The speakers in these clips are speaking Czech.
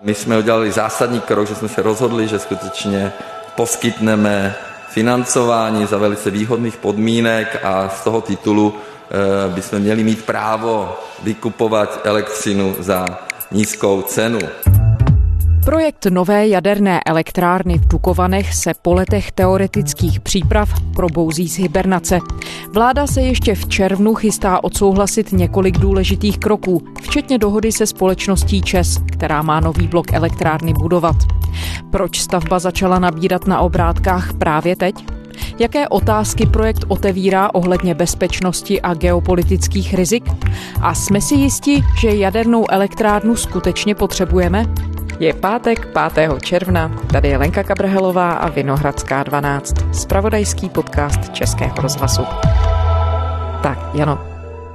My jsme udělali zásadní krok, že jsme se rozhodli, že skutečně poskytneme financování za velice výhodných podmínek a z toho titulu eh, bychom měli mít právo vykupovat elektřinu za nízkou cenu. Projekt nové jaderné elektrárny v Dukovanech se po letech teoretických příprav probouzí z hibernace. Vláda se ještě v červnu chystá odsouhlasit několik důležitých kroků, včetně dohody se společností ČES, která má nový blok elektrárny budovat. Proč stavba začala nabírat na obrátkách právě teď? Jaké otázky projekt otevírá ohledně bezpečnosti a geopolitických rizik? A jsme si jisti, že jadernou elektrárnu skutečně potřebujeme? Je pátek 5. června, tady je Lenka Kabrhelová a Vinohradská 12, spravodajský podcast Českého rozhlasu. Tak, Jano,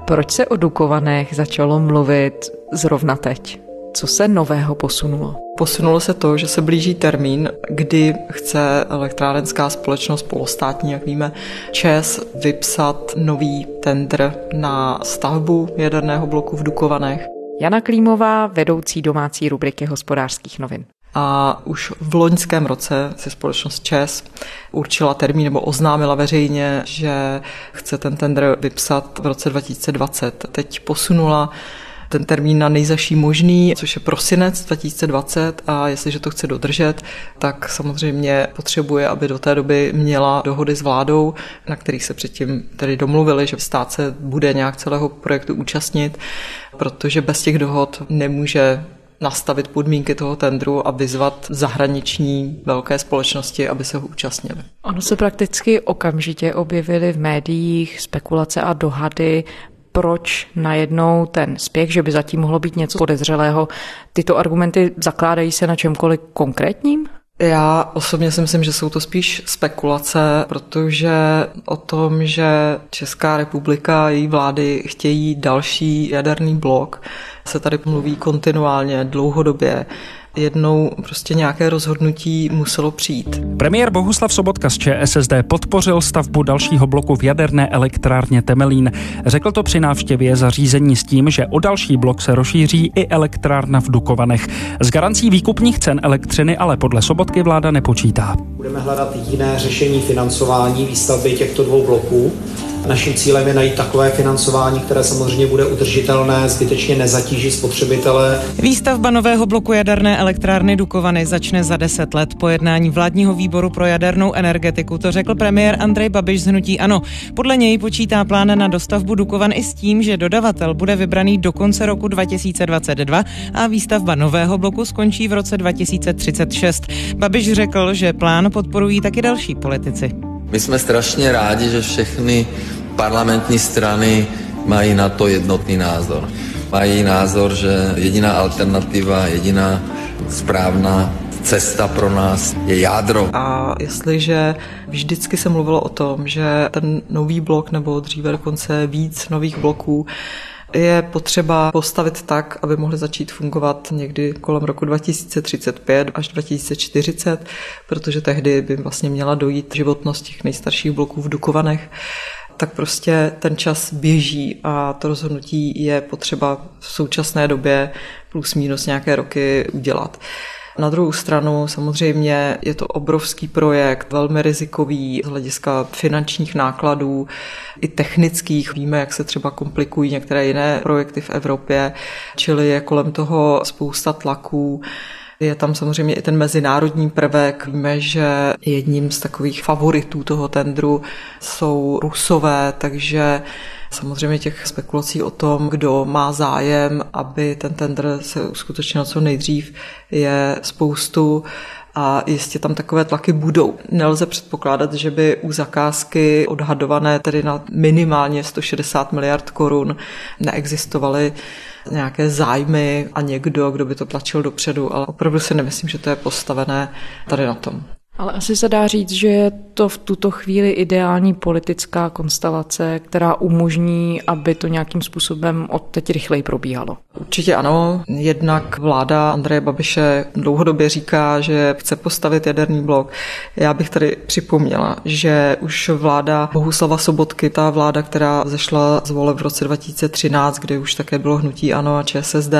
proč se o Dukovanech začalo mluvit zrovna teď? Co se nového posunulo? Posunulo se to, že se blíží termín, kdy chce elektrárenská společnost polostátní, jak víme, ČES vypsat nový tender na stavbu jaderného bloku v Dukovanech. Jana Klímová, vedoucí domácí rubriky hospodářských novin. A už v loňském roce si společnost ČES určila termín nebo oznámila veřejně, že chce ten tender vypsat v roce 2020. Teď posunula ten termín na nejzaší možný, což je prosinec 2020 a jestliže to chce dodržet, tak samozřejmě potřebuje, aby do té doby měla dohody s vládou, na kterých se předtím tedy domluvili, že stát se bude nějak celého projektu účastnit, protože bez těch dohod nemůže nastavit podmínky toho tendru a vyzvat zahraniční velké společnosti, aby se ho účastnili. Ono se prakticky okamžitě objevily v médiích spekulace a dohady proč najednou ten spěch, že by zatím mohlo být něco podezřelého. Tyto argumenty zakládají se na čemkoliv konkrétním? Já osobně si myslím, že jsou to spíš spekulace, protože o tom, že Česká republika a její vlády chtějí další jaderný blok, se tady mluví kontinuálně, dlouhodobě jednou prostě nějaké rozhodnutí muselo přijít. Premiér Bohuslav Sobotka z ČSSD podpořil stavbu dalšího bloku v jaderné elektrárně Temelín. Řekl to při návštěvě zařízení s tím, že o další blok se rozšíří i elektrárna v Dukovanech. S garancí výkupních cen elektřiny ale podle Sobotky vláda nepočítá. Budeme hledat jiné řešení financování výstavby těchto dvou bloků. Naším cílem je najít takové financování, které samozřejmě bude udržitelné, zbytečně nezatíží spotřebitele. Výstavba nového bloku jaderné elektrárny Dukovany začne za 10 let po jednání vládního výboru pro jadernou energetiku, to řekl premiér Andrej Babiš z Hnutí Ano. Podle něj počítá plán na dostavbu Dukovan i s tím, že dodavatel bude vybraný do konce roku 2022 a výstavba nového bloku skončí v roce 2036. Babiš řekl, že plán podporují taky další politici. My jsme strašně rádi, že všechny parlamentní strany mají na to jednotný názor. Mají názor, že jediná alternativa, jediná správná cesta pro nás je jádro. A jestliže vždycky se mluvilo o tom, že ten nový blok nebo dříve dokonce víc nových bloků je potřeba postavit tak, aby mohly začít fungovat někdy kolem roku 2035 až 2040, protože tehdy by vlastně měla dojít životnost těch nejstarších bloků v Dukovanech tak prostě ten čas běží a to rozhodnutí je potřeba v současné době plus minus nějaké roky udělat. Na druhou stranu samozřejmě je to obrovský projekt, velmi rizikový z hlediska finančních nákladů i technických. Víme, jak se třeba komplikují některé jiné projekty v Evropě, čili je kolem toho spousta tlaků. Je tam samozřejmě i ten mezinárodní prvek. Víme, že jedním z takových favoritů toho tendru jsou Rusové, takže Samozřejmě těch spekulací o tom, kdo má zájem, aby ten tender se uskutečnil co nejdřív, je spoustu a jistě tam takové tlaky budou. Nelze předpokládat, že by u zakázky odhadované tedy na minimálně 160 miliard korun neexistovaly nějaké zájmy a někdo, kdo by to tlačil dopředu, ale opravdu si nemyslím, že to je postavené tady na tom. Ale asi se dá říct, že je to v tuto chvíli ideální politická konstelace, která umožní, aby to nějakým způsobem od teď rychleji probíhalo. Určitě ano. Jednak vláda Andreje Babiše dlouhodobě říká, že chce postavit jaderný blok. Já bych tady připomněla, že už vláda Bohuslava Sobotky, ta vláda, která zešla z voleb v roce 2013, kde už také bylo hnutí ANO a ČSSD,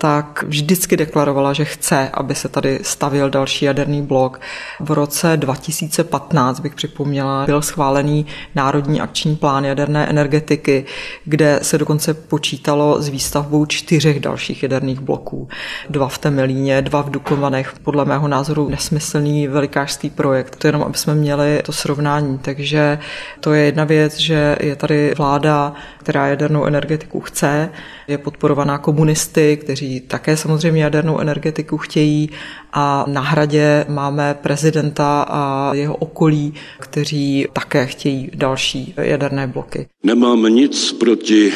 tak vždycky deklarovala, že chce, aby se tady stavil další jaderný blok. V roce 2015, bych připomněla, byl schválený Národní akční plán jaderné energetiky, kde se dokonce počítalo s výstavbou čtyřech dalších jaderných bloků. Dva v Temelíně, dva v Dukovanech. Podle mého názoru nesmyslný velikářský projekt. To jenom, aby jsme měli to srovnání. Takže to je jedna věc, že je tady vláda, která jadernou energetiku chce, je podporovaná komunisty, kteří také samozřejmě jadernou energetiku chtějí a na hradě máme prezidenta a jeho okolí, kteří také chtějí další jaderné bloky. Nemám nic proti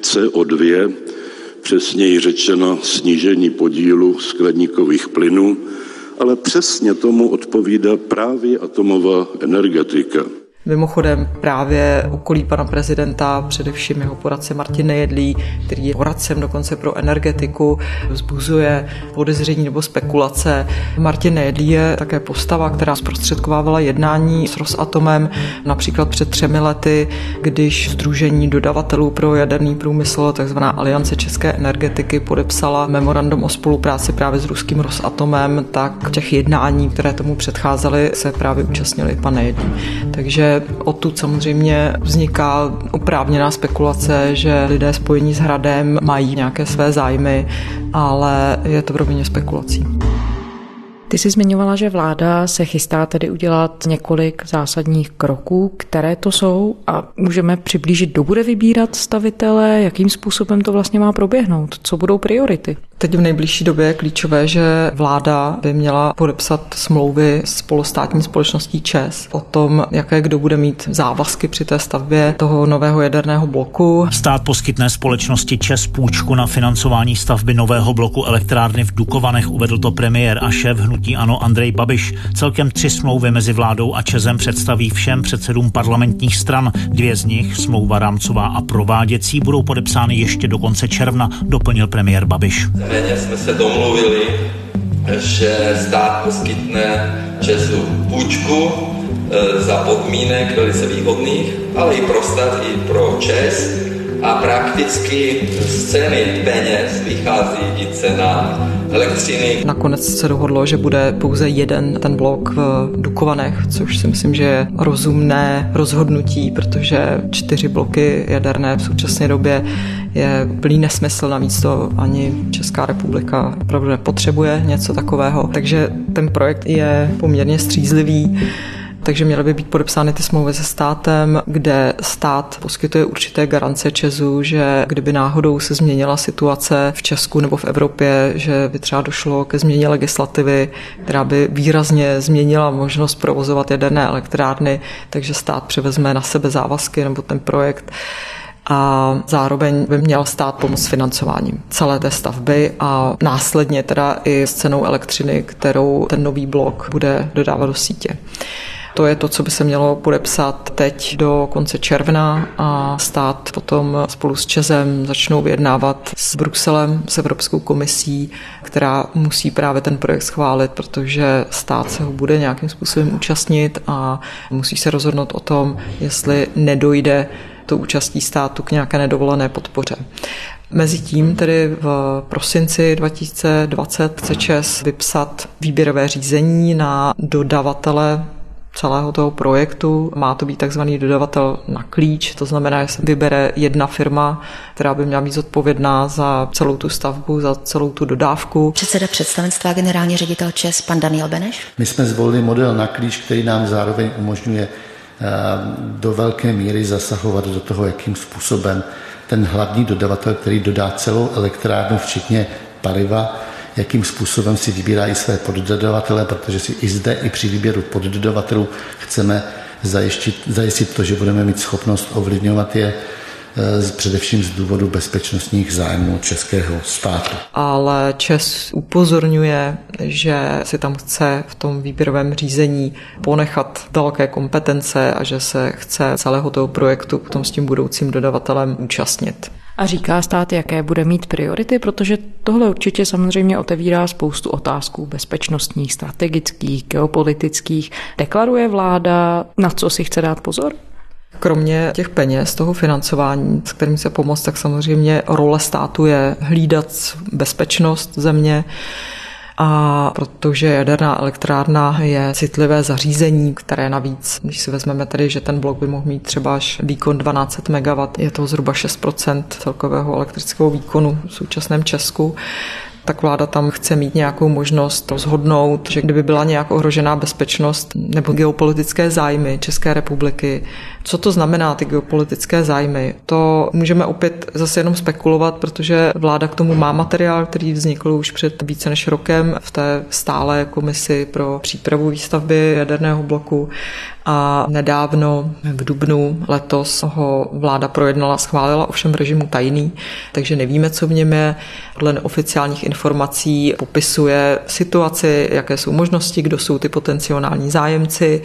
CO2, přesněji řečeno snížení podílu skladníkových plynů, ale přesně tomu odpovídá právě atomová energetika. Mimochodem právě okolí pana prezidenta, především jeho poradce Martin Nejedlí, který je poradcem dokonce pro energetiku, vzbuzuje podezření nebo spekulace. Martin Nejedlí je také postava, která zprostředkovávala jednání s Rosatomem například před třemi lety, když Združení dodavatelů pro jaderný průmysl, takzvaná Aliance české energetiky, podepsala memorandum o spolupráci právě s ruským Rosatomem, tak těch jednání, které tomu předcházely, se právě účastnili pan Nejedlí. Takže odtud samozřejmě vzniká oprávněná spekulace, že lidé spojení s hradem mají nějaké své zájmy, ale je to v rovině spekulací. Ty jsi zmiňovala, že vláda se chystá tedy udělat několik zásadních kroků, které to jsou a můžeme přiblížit, kdo bude vybírat stavitele, jakým způsobem to vlastně má proběhnout, co budou priority. Teď v nejbližší době je klíčové, že vláda by měla podepsat smlouvy s polostátní společností ČES o tom, jaké kdo bude mít závazky při té stavbě toho nového jaderného bloku. Stát poskytne společnosti ČES půjčku na financování stavby nového bloku elektrárny v Dukovanech, uvedl to premiér a šéf hnutí Ano Andrej Babiš. Celkem tři smlouvy mezi vládou a ČESem představí všem předsedům parlamentních stran. Dvě z nich, smlouva rámcová a prováděcí, budou podepsány ještě do konce června, doplnil premiér Babiš. Víceméně jsme se domluvili, že stát poskytne Česu půjčku e, za podmínek velice výhodných, ale i pro stát, i pro Čes. A prakticky z ceny peněz vychází i cena elektřiny. Nakonec se dohodlo, že bude pouze jeden ten blok v Dukovanech, což si myslím, že je rozumné rozhodnutí, protože čtyři bloky jaderné v současné době je plný nesmysl, navíc to ani Česká republika opravdu nepotřebuje něco takového. Takže ten projekt je poměrně střízlivý takže měly by být podepsány ty smlouvy se státem, kde stát poskytuje určité garance Česu, že kdyby náhodou se změnila situace v Česku nebo v Evropě, že by třeba došlo ke změně legislativy, která by výrazně změnila možnost provozovat jaderné elektrárny, takže stát převezme na sebe závazky nebo ten projekt a zároveň by měl stát pomoct financováním celé té stavby a následně teda i s cenou elektřiny, kterou ten nový blok bude dodávat do sítě. To je to, co by se mělo podepsat teď do konce června a stát potom spolu s Čezem začnou vyjednávat s Bruselem, s Evropskou komisí, která musí právě ten projekt schválit, protože stát se ho bude nějakým způsobem účastnit a musí se rozhodnout o tom, jestli nedojde to účastí státu k nějaké nedovolené podpoře. Mezitím tedy v prosinci 2020 chce ČES vypsat výběrové řízení na dodavatele celého toho projektu. Má to být takzvaný dodavatel na klíč, to znamená, že se vybere jedna firma, která by měla být zodpovědná za celou tu stavbu, za celou tu dodávku. Předseda představenstva generální ředitel ČES, pan Daniel Beneš. My jsme zvolili model na klíč, který nám zároveň umožňuje do velké míry zasahovat do toho, jakým způsobem ten hlavní dodavatel, který dodá celou elektrárnu, včetně paliva, jakým způsobem si vybírá i své poddodavatele, protože si i zde, i při výběru poddodavatelů chceme zajistit, zajistit to, že budeme mít schopnost ovlivňovat je eh, především z důvodu bezpečnostních zájmů českého státu. Ale Čes upozorňuje, že si tam chce v tom výběrovém řízení ponechat velké kompetence a že se chce celého toho projektu potom s tím budoucím dodavatelem účastnit. A říká stát, jaké bude mít priority, protože tohle určitě samozřejmě otevírá spoustu otázků bezpečnostních, strategických, geopolitických. Deklaruje vláda, na co si chce dát pozor? Kromě těch peněz, toho financování, s kterým se pomoct, tak samozřejmě role státu je hlídat bezpečnost země, a protože jaderná elektrárna je citlivé zařízení, které navíc, když si vezmeme tedy, že ten blok by mohl mít třeba až výkon 12 MW, je to zhruba 6% celkového elektrického výkonu v současném Česku, tak vláda tam chce mít nějakou možnost rozhodnout, že kdyby byla nějak ohrožená bezpečnost nebo geopolitické zájmy České republiky, co to znamená ty geopolitické zájmy? To můžeme opět zase jenom spekulovat, protože vláda k tomu má materiál, který vznikl už před více než rokem v té stále komisi pro přípravu výstavby jaderného bloku a nedávno v dubnu letos ho vláda projednala, schválila ovšem režimu tajný, takže nevíme, co v něm je. Podle neoficiálních informací popisuje situaci, jaké jsou možnosti, kdo jsou ty potenciální zájemci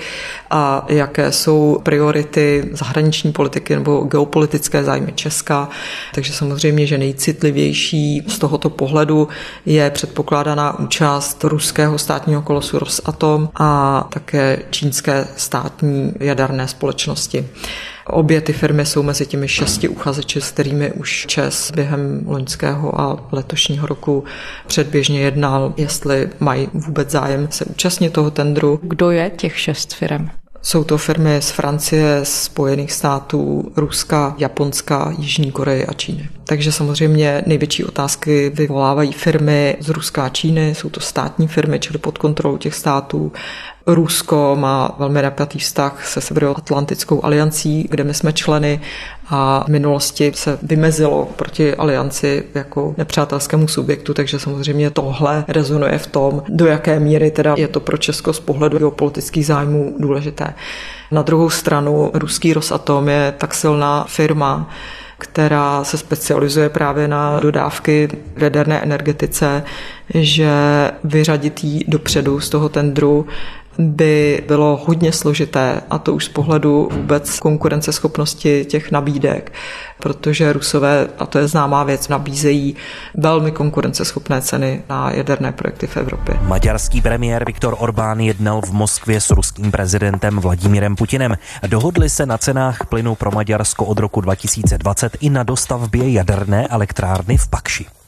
a jaké jsou priority zahraniční politiky nebo geopolitické zájmy Česka. Takže samozřejmě, že nejcitlivější z tohoto pohledu je předpokládaná účast ruského státního kolosu Rosatom a také čínské státní jaderné společnosti. Obě ty firmy jsou mezi těmi šesti uchazeči, s kterými už ČES během loňského a letošního roku předběžně jednal, jestli mají vůbec zájem se účastnit toho tendru. Kdo je těch šest firm? Jsou to firmy z Francie, Spojených států, Ruska, Japonska, Jižní Koreje a Číny. Takže samozřejmě největší otázky vyvolávají firmy z Ruska a Číny, jsou to státní firmy, čili pod kontrolou těch států. Rusko má velmi napjatý vztah se Severoatlantickou aliancí, kde my jsme členy a v minulosti se vymezilo proti alianci jako nepřátelskému subjektu, takže samozřejmě tohle rezonuje v tom, do jaké míry teda je to pro Česko z pohledu geopolitických zájmů důležité. Na druhou stranu ruský Rosatom je tak silná firma, která se specializuje právě na dodávky jaderné energetice, že vyřadit jí dopředu z toho tendru by bylo hodně složité, a to už z pohledu vůbec konkurenceschopnosti těch nabídek, protože Rusové, a to je známá věc, nabízejí velmi konkurenceschopné ceny na jaderné projekty v Evropě. Maďarský premiér Viktor Orbán jednal v Moskvě s ruským prezidentem Vladimírem Putinem. Dohodli se na cenách plynu pro Maďarsko od roku 2020 i na dostavbě jaderné elektrárny v Pakši.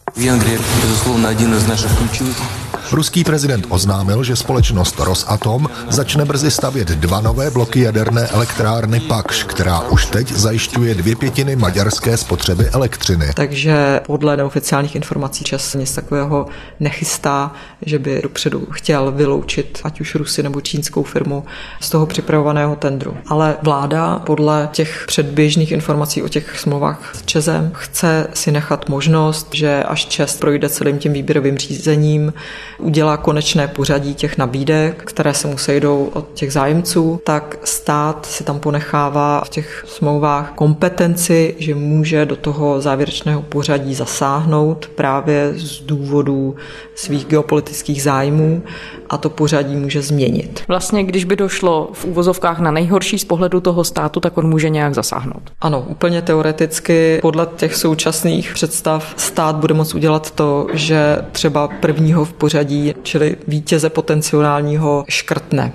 Ruský prezident oznámil, že společnost Rosatom začne brzy stavět dva nové bloky jaderné elektrárny Pakš, která už teď zajišťuje dvě pětiny maďarské spotřeby elektřiny. Takže podle neoficiálních informací čas nic takového nechystá, že by dopředu chtěl vyloučit ať už Rusy nebo čínskou firmu z toho připravovaného tendru. Ale vláda podle těch předběžných informací o těch smlouvách s Čezem chce si nechat možnost, že až Čes projde celým tím výběrovým řízením, udělá konečné pořadí těch nabídek, které se mu sejdou od těch zájemců, tak stát si tam ponechává v těch smlouvách kompetenci, že může do toho závěrečného pořadí zasáhnout právě z důvodů svých geopolitických zájmů a to pořadí může změnit. Vlastně, když by došlo v úvozovkách na nejhorší z pohledu toho státu, tak on může nějak zasáhnout. Ano, úplně teoreticky podle těch současných představ stát bude moct udělat to, že třeba prvního v pořadí, čili vítěze potenciálního škrtne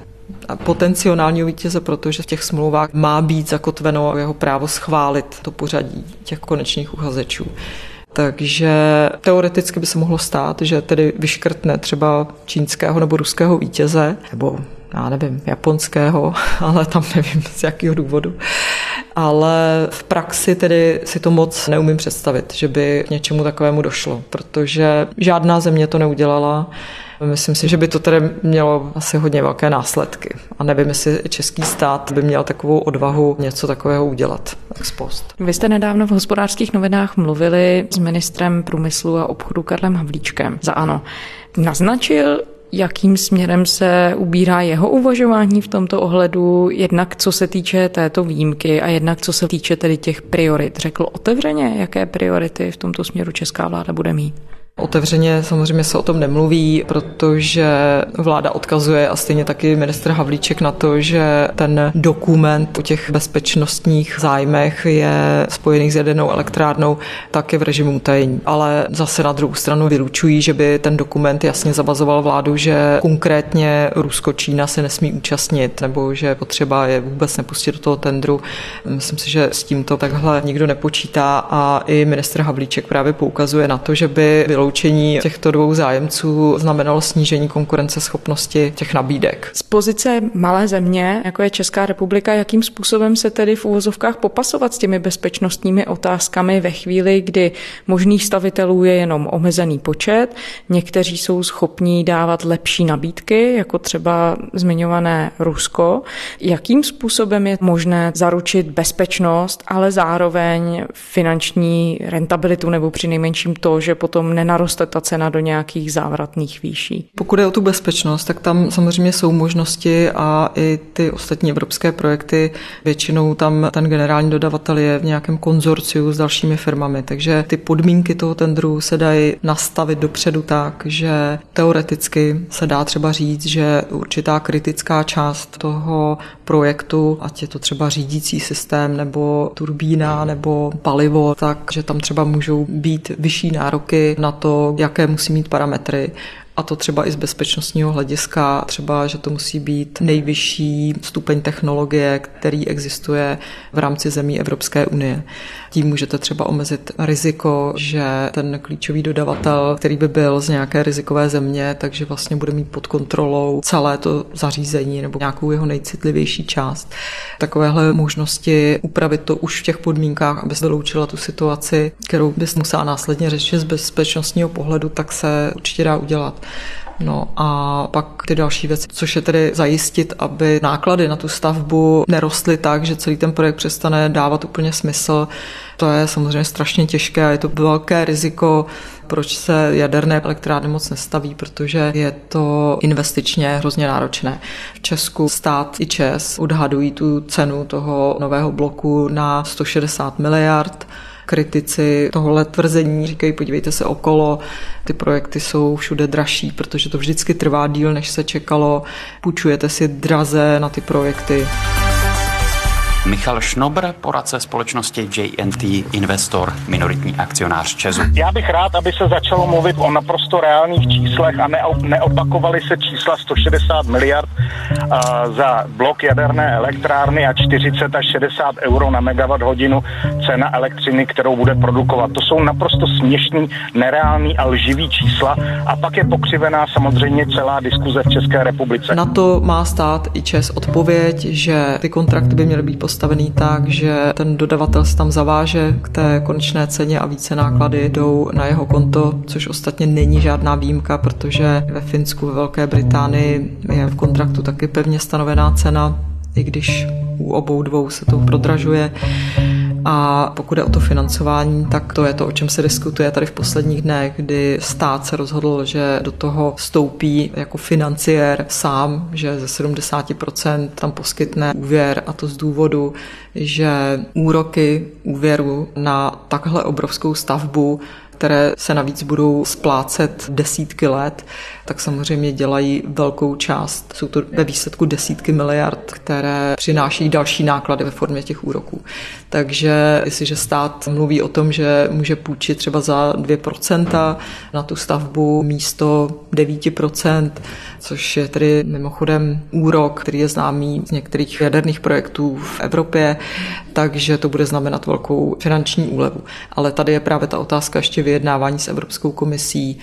a potenciálního vítěze, protože v těch smlouvách má být zakotveno jeho právo schválit to pořadí těch konečných uchazečů. Takže teoreticky by se mohlo stát, že tedy vyškrtne třeba čínského nebo ruského vítěze, nebo já nevím, japonského, ale tam nevím z jakého důvodu. Ale v praxi tedy si to moc neumím představit, že by k něčemu takovému došlo, protože žádná země to neudělala. Myslím si, že by to tedy mělo asi hodně velké následky. A nevím, jestli český stát by měl takovou odvahu něco takového udělat ex post. Vy jste nedávno v hospodářských novinách mluvili s ministrem průmyslu a obchodu Karlem Havlíčkem za ANO. Naznačil, jakým směrem se ubírá jeho uvažování v tomto ohledu, jednak co se týče této výjimky a jednak co se týče tedy těch priorit. Řekl otevřeně, jaké priority v tomto směru česká vláda bude mít? Otevřeně samozřejmě se o tom nemluví, protože vláda odkazuje a stejně taky ministr Havlíček na to, že ten dokument o těch bezpečnostních zájmech je spojených s jadernou elektrárnou, tak je v režimu utajení. Ale zase na druhou stranu vylučují, že by ten dokument jasně zavazoval vládu, že konkrétně Rusko, Čína se nesmí účastnit, nebo že potřeba je vůbec nepustit do toho tendru. Myslím si, že s tímto takhle nikdo nepočítá a i ministr Havlíček právě poukazuje na to, že by vyloučení těchto dvou zájemců znamenalo snížení konkurenceschopnosti těch nabídek. Z pozice malé země, jako je Česká republika, jakým způsobem se tedy v úvozovkách popasovat s těmi bezpečnostními otázkami ve chvíli, kdy možných stavitelů je jenom omezený počet, někteří jsou schopní dávat lepší nabídky, jako třeba zmiňované Rusko. Jakým způsobem je možné zaručit bezpečnost, ale zároveň finanční rentabilitu nebo při nejmenším to, že potom nenaroste ta cena do nějakých závratných výší? Pokud je o tu bezpečnost, tak tam samozřejmě jsou možnosti a i ty ostatní evropské projekty, většinou tam ten generální dodavatel je v nějakém konzorciu s dalšími firmami, takže ty podmínky toho tendru se dají nastavit dopředu tak, že teoreticky se dá třeba říct, že určitá kritická část toho projektu, ať je to třeba řídící systém nebo turbína nebo palivo, takže tam třeba můžou být vyšší nároky na to, jaké musí mít parametry a to třeba i z bezpečnostního hlediska, třeba, že to musí být nejvyšší stupeň technologie, který existuje v rámci zemí Evropské unie. Tím můžete třeba omezit riziko, že ten klíčový dodavatel, který by byl z nějaké rizikové země, takže vlastně bude mít pod kontrolou celé to zařízení nebo nějakou jeho nejcitlivější část. Takovéhle možnosti upravit to už v těch podmínkách, aby se vyloučila tu situaci, kterou bys musela následně řešit z bezpečnostního pohledu, tak se určitě dá udělat. No a pak ty další věci, což je tedy zajistit, aby náklady na tu stavbu nerostly tak, že celý ten projekt přestane dávat úplně smysl. To je samozřejmě strašně těžké a je to velké riziko, proč se jaderné elektrárny moc nestaví, protože je to investičně hrozně náročné. V Česku stát i Čes odhadují tu cenu toho nového bloku na 160 miliard kritici tohohle tvrzení říkají, podívejte se okolo, ty projekty jsou všude dražší, protože to vždycky trvá díl, než se čekalo, půjčujete si draze na ty projekty. Michal Šnobr, poradce společnosti JNT Investor, minoritní akcionář Česu. Já bych rád, aby se začalo mluvit o naprosto reálných číslech a neopakovaly se čísla 160 miliard uh, za blok jaderné elektrárny a 40 až 60 euro na megawatt hodinu cena elektřiny, kterou bude produkovat. To jsou naprosto směšný, nereálný a lživý čísla a pak je pokřivená samozřejmě celá diskuze v České republice. Na to má stát i Čes odpověď, že ty kontrakty by měly být postavený tak, že ten dodavatel se tam zaváže k té konečné ceně a více náklady jdou na jeho konto, což ostatně není žádná výjimka, protože ve Finsku, ve Velké Británii je v kontraktu taky pevně stanovená cena, i když u obou dvou se to prodražuje. A pokud je o to financování, tak to je to, o čem se diskutuje tady v posledních dnech, kdy stát se rozhodl, že do toho vstoupí jako financiér sám, že ze 70% tam poskytne úvěr a to z důvodu, že úroky úvěru na takhle obrovskou stavbu které se navíc budou splácet desítky let, tak samozřejmě dělají velkou část. Jsou to ve výsledku desítky miliard, které přináší další náklady ve formě těch úroků. Takže jestliže stát mluví o tom, že může půjčit třeba za 2% na tu stavbu místo 9%, což je tedy mimochodem úrok, který je známý z některých jaderných projektů v Evropě, takže to bude znamenat velkou finanční úlevu. Ale tady je právě ta otázka ještě vyjednávání s Evropskou komisí,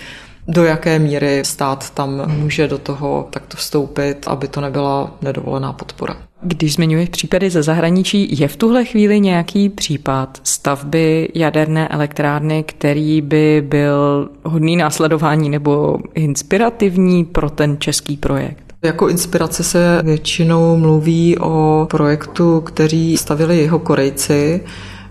do jaké míry stát tam může do toho takto vstoupit, aby to nebyla nedovolená podpora. Když zmiňuješ případy ze zahraničí, je v tuhle chvíli nějaký případ stavby jaderné elektrárny, který by byl hodný následování nebo inspirativní pro ten český projekt? Jako inspirace se většinou mluví o projektu, který stavili jeho Korejci,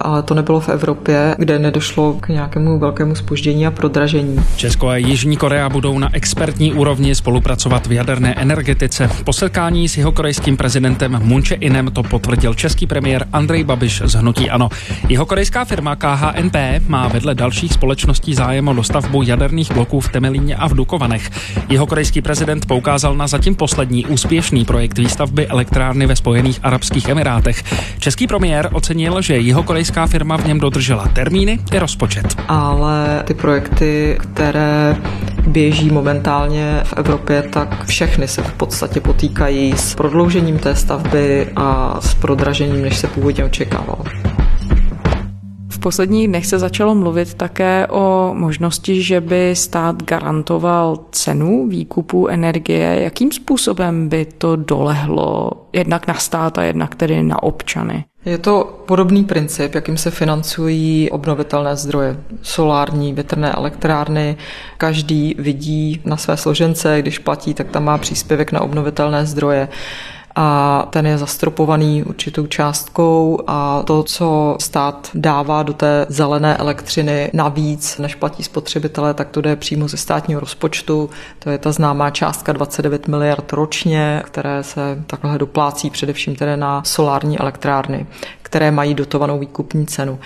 ale to nebylo v Evropě, kde nedošlo k nějakému velkému spoždění a prodražení. Česko a Jižní Korea budou na expertní úrovni spolupracovat v jaderné energetice. Po setkání s jeho korejským prezidentem Moon Jae-inem to potvrdil český premiér Andrej Babiš z Hnutí Ano. Jeho korejská firma KHNP má vedle dalších společností zájem o dostavbu jaderných bloků v Temelíně a v Dukovanech. Jeho korejský prezident poukázal na zatím poslední úspěšný projekt výstavby elektrárny ve Spojených Arabských Emirátech. Český premiér ocenil, že jeho korejská firma v něm dodržela termíny i rozpočet. Ale ty projekty, které běží momentálně v Evropě, tak všechny se v podstatě potýkají s prodloužením té stavby a s prodražením, než se původně očekávalo posledních dnech se začalo mluvit také o možnosti, že by stát garantoval cenu výkupu energie. Jakým způsobem by to dolehlo jednak na stát a jednak tedy na občany? Je to podobný princip, jakým se financují obnovitelné zdroje, solární, větrné elektrárny. Každý vidí na své složence, když platí, tak tam má příspěvek na obnovitelné zdroje a ten je zastropovaný určitou částkou a to, co stát dává do té zelené elektřiny navíc, než platí spotřebitelé, tak to jde přímo ze státního rozpočtu. To je ta známá částka 29 miliard ročně, které se takhle doplácí především tedy na solární elektrárny, které mají dotovanou výkupní cenu.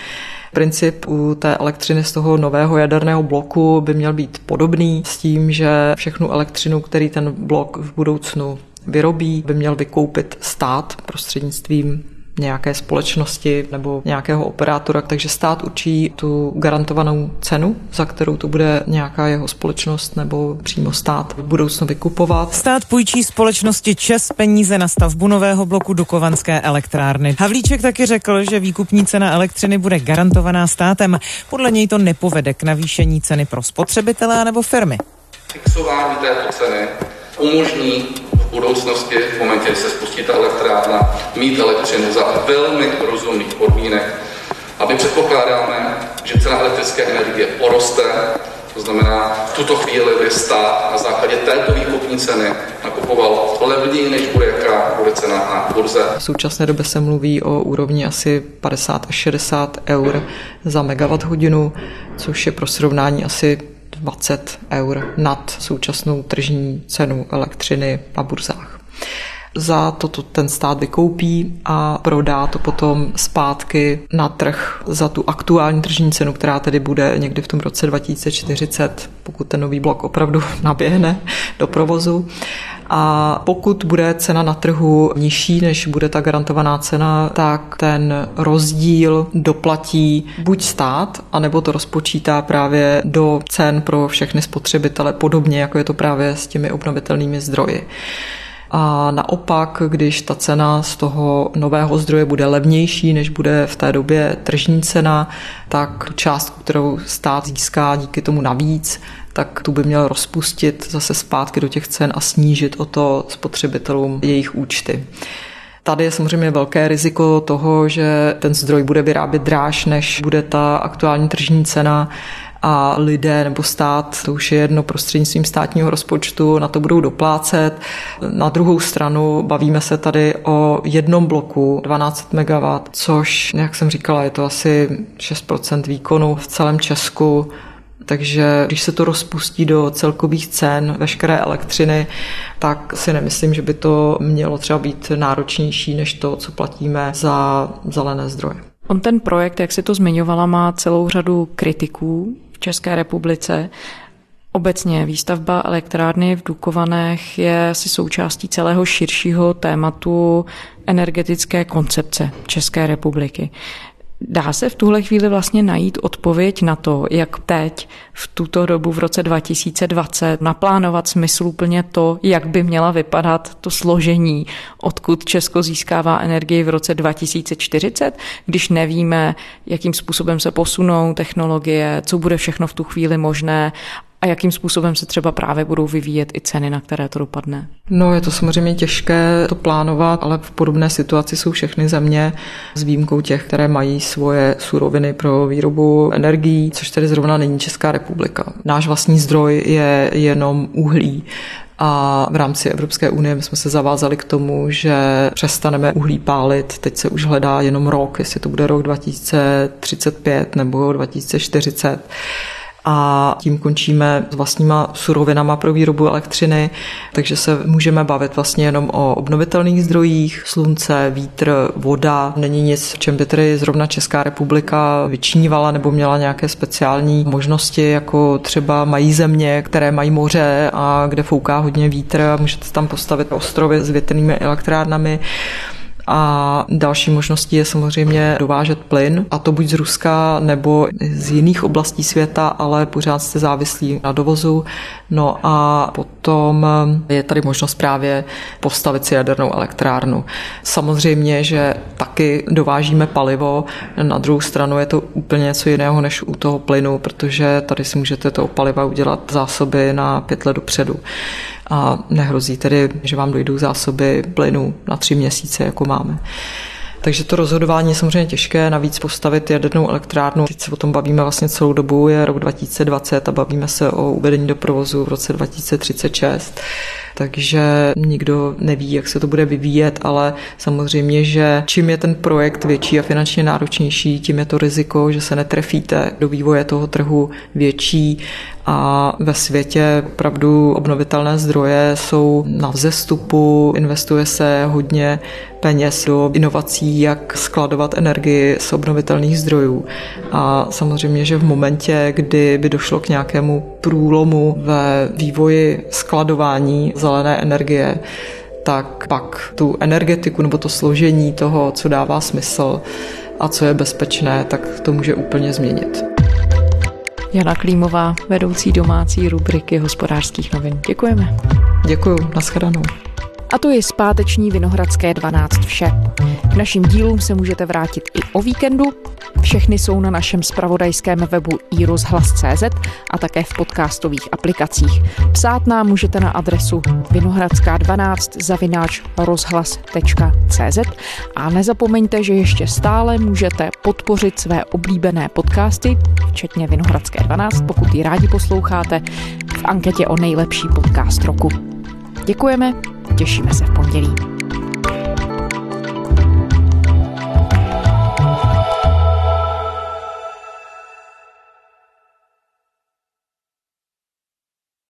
Princip u té elektřiny z toho nového jaderného bloku by měl být podobný s tím, že všechnu elektřinu, který ten blok v budoucnu vyrobí, by měl vykoupit stát prostřednictvím nějaké společnosti nebo nějakého operátora, takže stát určí tu garantovanou cenu, za kterou to bude nějaká jeho společnost nebo přímo stát v budoucnu vykupovat. Stát půjčí společnosti Čes peníze na stavbu nového bloku Dukovanské elektrárny. Havlíček taky řekl, že výkupní cena elektřiny bude garantovaná státem. Podle něj to nepovede k navýšení ceny pro spotřebitele nebo firmy. Fixování této ceny umožní v budoucnosti, v momentě, kdy se spustí ta elektrárna, mít elektřinu za velmi rozumných podmínek. A my předpokládáme, že cena elektrické energie poroste, to znamená, v tuto chvíli by stát na základě této výkupní ceny nakupoval levněji, než bude jaká bude cena na burze. V současné době se mluví o úrovni asi 50 až 60 eur za megawatt hodinu, což je pro srovnání asi 20 eur nad současnou tržní cenu elektřiny na burzách. Za toto ten stát vykoupí a prodá to potom zpátky na trh za tu aktuální tržní cenu, která tedy bude někdy v tom roce 2040, pokud ten nový blok opravdu naběhne do provozu. A pokud bude cena na trhu nižší, než bude ta garantovaná cena, tak ten rozdíl doplatí buď stát, anebo to rozpočítá právě do cen pro všechny spotřebitele, podobně jako je to právě s těmi obnovitelnými zdroji. A naopak, když ta cena z toho nového zdroje bude levnější, než bude v té době tržní cena, tak tu částku, kterou stát získá díky tomu navíc, tak tu by měl rozpustit zase zpátky do těch cen a snížit o to spotřebitelům jejich účty. Tady je samozřejmě velké riziko toho, že ten zdroj bude vyrábět dráž, než bude ta aktuální tržní cena a lidé nebo stát, to už je jedno prostřednictvím státního rozpočtu, na to budou doplácet. Na druhou stranu bavíme se tady o jednom bloku 12 MW, což, jak jsem říkala, je to asi 6% výkonu v celém Česku. Takže když se to rozpustí do celkových cen veškeré elektřiny, tak si nemyslím, že by to mělo třeba být náročnější než to, co platíme za zelené zdroje. On ten projekt, jak si to zmiňovala, má celou řadu kritiků České republice. Obecně výstavba elektrárny v Dukovanech je asi součástí celého širšího tématu energetické koncepce České republiky. Dá se v tuhle chvíli vlastně najít odpověď na to, jak teď v tuto dobu v roce 2020 naplánovat smysluplně to, jak by měla vypadat to složení, odkud Česko získává energii v roce 2040, když nevíme, jakým způsobem se posunou technologie, co bude všechno v tu chvíli možné a jakým způsobem se třeba právě budou vyvíjet i ceny, na které to dopadne? No, je to samozřejmě těžké to plánovat, ale v podobné situaci jsou všechny země s výjimkou těch, které mají svoje suroviny pro výrobu energií, což tedy zrovna není Česká republika. Náš vlastní zdroj je jenom uhlí a v rámci Evropské unie my jsme se zavázali k tomu, že přestaneme uhlí pálit. Teď se už hledá jenom rok, jestli to bude rok 2035 nebo 2040 a tím končíme s vlastníma surovinama pro výrobu elektřiny, takže se můžeme bavit vlastně jenom o obnovitelných zdrojích, slunce, vítr, voda. Není nic, čem by tedy zrovna Česká republika vyčínívala nebo měla nějaké speciální možnosti, jako třeba mají země, které mají moře a kde fouká hodně vítr a můžete tam postavit ostrovy s větrnými elektrárnami. A další možností je samozřejmě dovážet plyn, a to buď z Ruska nebo z jiných oblastí světa, ale pořád jste závislí na dovozu. No a potom je tady možnost právě postavit si jadernou elektrárnu. Samozřejmě, že taky dovážíme palivo, na druhou stranu je to úplně něco jiného než u toho plynu, protože tady si můžete toho paliva udělat zásoby na pět let dopředu a nehrozí tedy, že vám dojdou zásoby plynu na tři měsíce, jako máme. Takže to rozhodování je samozřejmě těžké, navíc postavit jadernou elektrárnu. Teď se o tom bavíme vlastně celou dobu, je rok 2020 a bavíme se o uvedení do provozu v roce 2036 takže nikdo neví, jak se to bude vyvíjet, ale samozřejmě, že čím je ten projekt větší a finančně náročnější, tím je to riziko, že se netrefíte do vývoje toho trhu větší a ve světě opravdu obnovitelné zdroje jsou na vzestupu, investuje se hodně peněz do inovací, jak skladovat energii z obnovitelných zdrojů. A samozřejmě, že v momentě, kdy by došlo k nějakému průlomu ve vývoji skladování zelené energie, tak pak tu energetiku nebo to složení toho, co dává smysl a co je bezpečné, tak to může úplně změnit. Jana Klímová, vedoucí domácí rubriky hospodářských novin. Děkujeme. Děkuji, nashledanou. A to je zpáteční Vinohradské 12 vše. K našim dílům se můžete vrátit i o víkendu. Všechny jsou na našem spravodajském webu iRozhlas.cz a také v podcastových aplikacích. Psát nám můžete na adresu vinohradská12 zavináč rozhlas.cz a nezapomeňte, že ještě stále můžete podpořit své oblíbené podcasty, včetně Vinohradské 12, pokud ji rádi posloucháte, v anketě o nejlepší podcast roku. Děkujeme, těšíme se v pondělí.